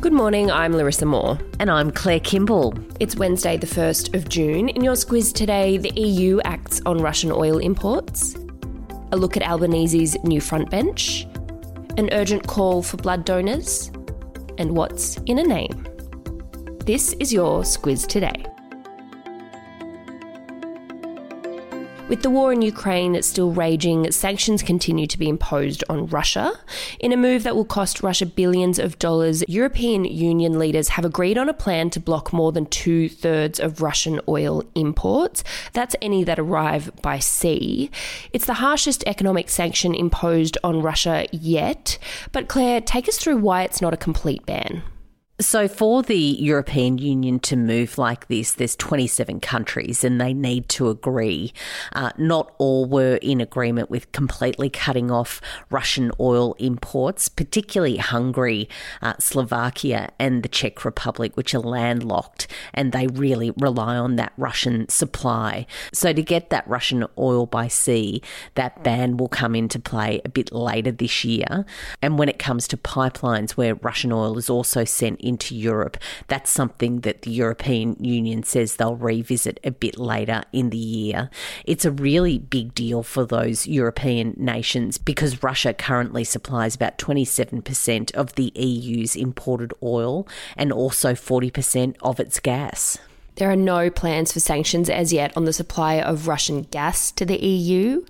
Good morning, I'm Larissa Moore. And I'm Claire Kimball. It's Wednesday, the 1st of June. In your squiz today, the EU acts on Russian oil imports, a look at Albanese's new front bench, an urgent call for blood donors, and what's in a name. This is your squiz today. With the war in Ukraine still raging, sanctions continue to be imposed on Russia. In a move that will cost Russia billions of dollars, European Union leaders have agreed on a plan to block more than two thirds of Russian oil imports. That's any that arrive by sea. It's the harshest economic sanction imposed on Russia yet. But Claire, take us through why it's not a complete ban. So, for the European Union to move like this, there's 27 countries and they need to agree. Uh, not all were in agreement with completely cutting off Russian oil imports, particularly Hungary, uh, Slovakia, and the Czech Republic, which are landlocked and they really rely on that Russian supply. So, to get that Russian oil by sea, that ban will come into play a bit later this year. And when it comes to pipelines where Russian oil is also sent into Europe. That's something that the European Union says they'll revisit a bit later in the year. It's a really big deal for those European nations because Russia currently supplies about 27% of the EU's imported oil and also 40% of its gas. There are no plans for sanctions as yet on the supply of Russian gas to the EU.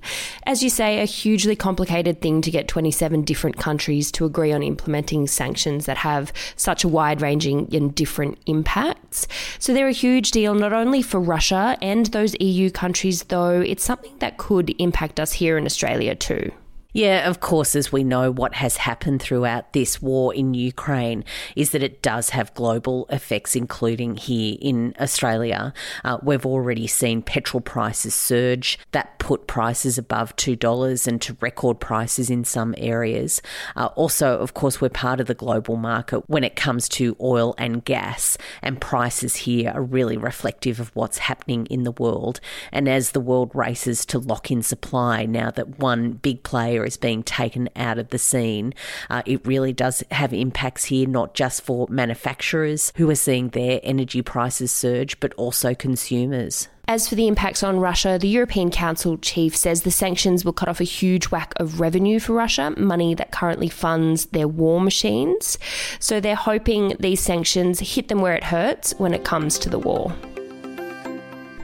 As you say, a hugely complicated thing to get 27 different countries to agree on implementing sanctions that have such a wide ranging and different impacts. So they're a huge deal not only for Russia and those EU countries, though, it's something that could impact us here in Australia too. Yeah, of course, as we know, what has happened throughout this war in Ukraine is that it does have global effects, including here in Australia. Uh, we've already seen petrol prices surge. That put prices above $2 and to record prices in some areas. Uh, also, of course, we're part of the global market when it comes to oil and gas, and prices here are really reflective of what's happening in the world. And as the world races to lock in supply now that one big player is being taken out of the scene, uh, it really does have impacts here, not just for manufacturers who are seeing their energy prices surge, but also consumers. As for the impacts on Russia, the European Council chief says the sanctions will cut off a huge whack of revenue for Russia, money that currently funds their war machines. So they're hoping these sanctions hit them where it hurts when it comes to the war.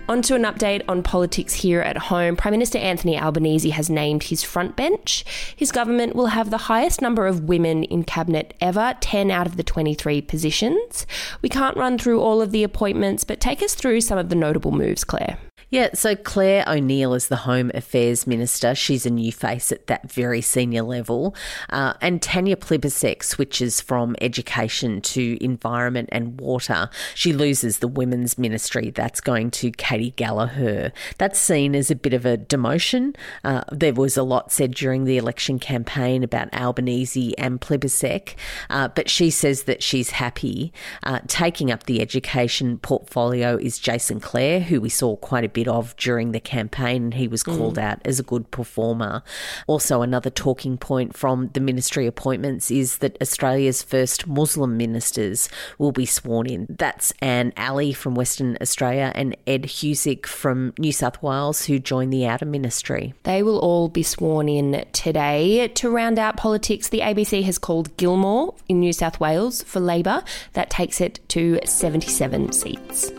On to an update on politics here at home. Prime Minister Anthony Albanese has named his front bench. His government will have the highest number of women in cabinet ever 10 out of the 23 positions. We can't run through all of the appointments, but take us through some of the notable moves, Claire. Yeah, so Clare O'Neil is the Home Affairs Minister. She's a new face at that very senior level. Uh, and Tanya Plibersek switches from education to environment and water. She loses the Women's Ministry. That's going to Katy Gallagher. That's seen as a bit of a demotion. Uh, there was a lot said during the election campaign about Albanese and Plibersek, uh, but she says that she's happy. Uh, taking up the education portfolio is Jason Clare, who we saw quite a bit of during the campaign, and he was called mm. out as a good performer. Also, another talking point from the ministry appointments is that Australia's first Muslim ministers will be sworn in. That's Anne Aly from Western Australia and Ed Husic from New South Wales, who joined the outer ministry. They will all be sworn in today. To round out politics, the ABC has called Gilmore in New South Wales for Labor. That takes it to 77 seats.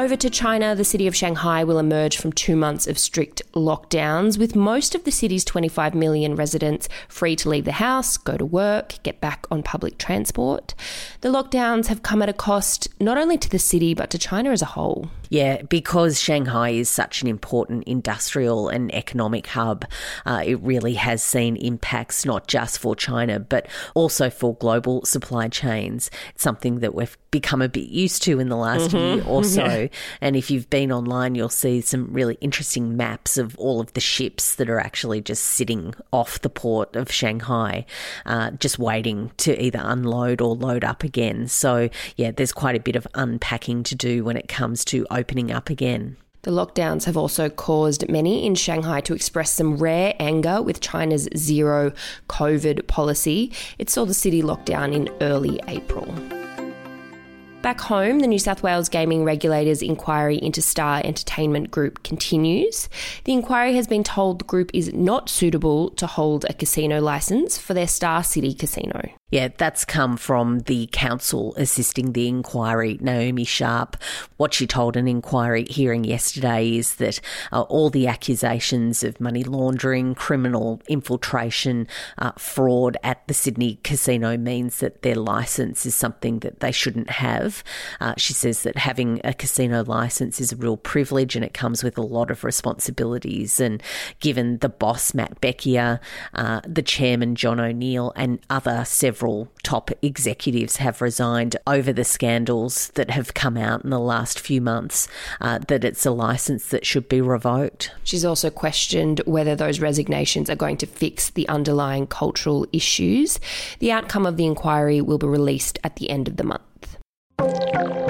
Over to China, the city of Shanghai will emerge from two months of strict lockdowns, with most of the city's 25 million residents free to leave the house, go to work, get back on public transport. The lockdowns have come at a cost not only to the city, but to China as a whole. Yeah, because Shanghai is such an important industrial and economic hub, uh, it really has seen impacts not just for China, but also for global supply chains. It's something that we've become a bit used to in the last mm-hmm. year or so. Yeah. And if you've been online, you'll see some really interesting maps of all of the ships that are actually just sitting off the port of Shanghai, uh, just waiting to either unload or load up again. So, yeah, there's quite a bit of unpacking to do when it comes to opening up again. The lockdowns have also caused many in Shanghai to express some rare anger with China's zero COVID policy. It saw the city lockdown in early April. Back home, the New South Wales gaming regulator's inquiry into Star Entertainment Group continues. The inquiry has been told the group is not suitable to hold a casino license for their Star City casino. Yeah, that's come from the counsel assisting the inquiry, Naomi Sharp. What she told an inquiry hearing yesterday is that uh, all the accusations of money laundering, criminal infiltration, uh, fraud at the Sydney casino means that their license is something that they shouldn't have. Uh, she says that having a casino license is a real privilege and it comes with a lot of responsibilities. And given the boss, Matt Bekier, uh, the chairman, John O'Neill, and other several several top executives have resigned over the scandals that have come out in the last few months, uh, that it's a license that should be revoked. She's also questioned whether those resignations are going to fix the underlying cultural issues. The outcome of the inquiry will be released at the end of the month.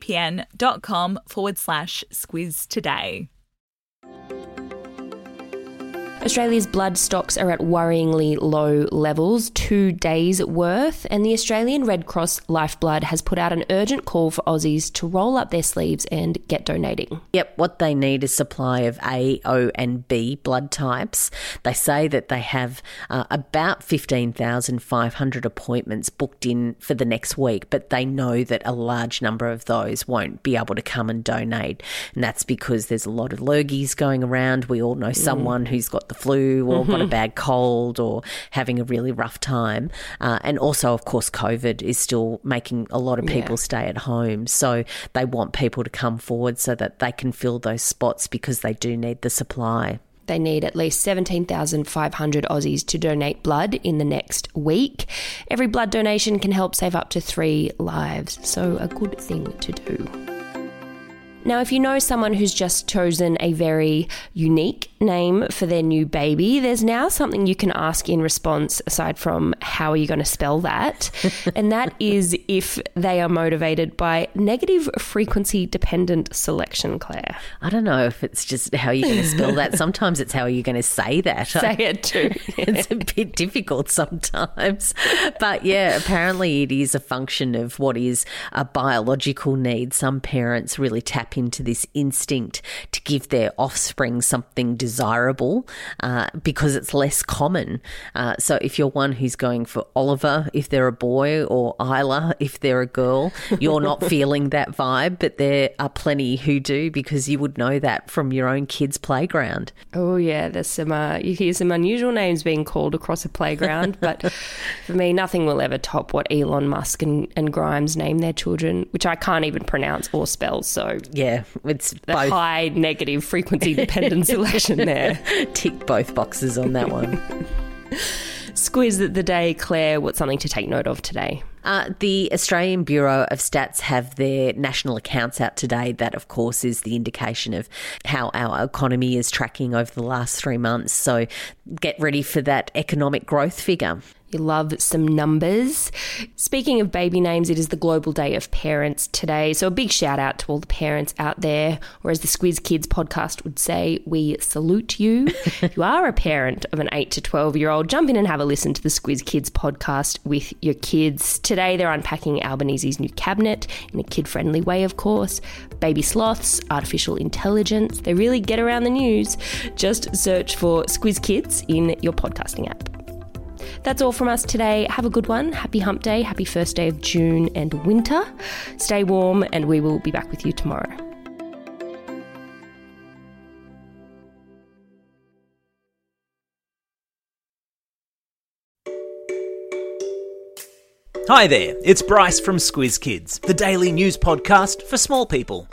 nordvpn.com forward slash squiz today. Australia's blood stocks are at worryingly low levels, two days worth, and the Australian Red Cross Lifeblood has put out an urgent call for Aussies to roll up their sleeves and get donating. Yep, what they need is supply of A, O, and B blood types. They say that they have uh, about 15,500 appointments booked in for the next week, but they know that a large number of those won't be able to come and donate. And that's because there's a lot of lurgies going around. We all know someone mm. who's got the flu or mm-hmm. got a mm-hmm. bad cold or having a really rough time. Uh, and also, of course, COVID is still making a lot of people yeah. stay at home. So they want people to come forward so that they can fill those spots because they do need the supply. They need at least 17,500 Aussies to donate blood in the next week. Every blood donation can help save up to three lives, so a good thing to do. Now, if you know someone who's just chosen a very unique name for their new baby, there's now something you can ask in response aside from how are you going to spell that? and that is if they are motivated by negative frequency dependent selection, Claire. I don't know if it's just how you're going to spell that. Sometimes it's how are you're going to say that. Say it too. it's a bit difficult sometimes. But yeah, apparently it is a function of what is a biological need. Some parents really tap into this instinct to give their offspring something desirable uh, because it's less common. Uh, so if you're one who's going for Oliver, if they're a boy, or Isla, if they're a girl, you're not feeling that vibe, but there are plenty who do because you would know that from your own kid's playground. Oh, yeah, there's some, uh, you hear some unusual names being called across a playground, but for me, nothing will ever top what Elon Musk and, and Grimes name their children, which I can't even pronounce or spell. So yeah, it's the both. high negative frequency dependent selection there. Tick both boxes on that one. Squiz the day, Claire. What's something to take note of today? Uh, the Australian Bureau of Stats have their national accounts out today. That, of course, is the indication of how our economy is tracking over the last three months. So get ready for that economic growth figure. You love some numbers. Speaking of baby names, it is the Global Day of Parents today. So a big shout out to all the parents out there, or as the Squiz Kids podcast would say, we salute you. you are a parent of an 8 to 12 year old. Jump in and have a listen to the Squiz Kids podcast with your kids. Today they're unpacking Albanese's new cabinet in a kid friendly way, of course. Baby sloths, artificial intelligence. They really get around the news. Just search for Squiz Kids in your podcasting app. That's all from us today. Have a good one. Happy hump day. Happy first day of June and winter. Stay warm, and we will be back with you tomorrow. Hi there, it's Bryce from Squiz Kids, the daily news podcast for small people.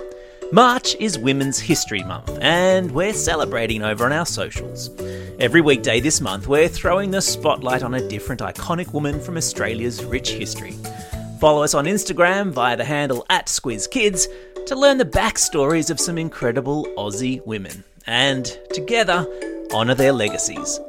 March is Women's History Month, and we're celebrating over on our socials. Every weekday this month, we're throwing the spotlight on a different iconic woman from Australia's rich history. Follow us on Instagram via the handle at SquizKids to learn the backstories of some incredible Aussie women, and together, honour their legacies.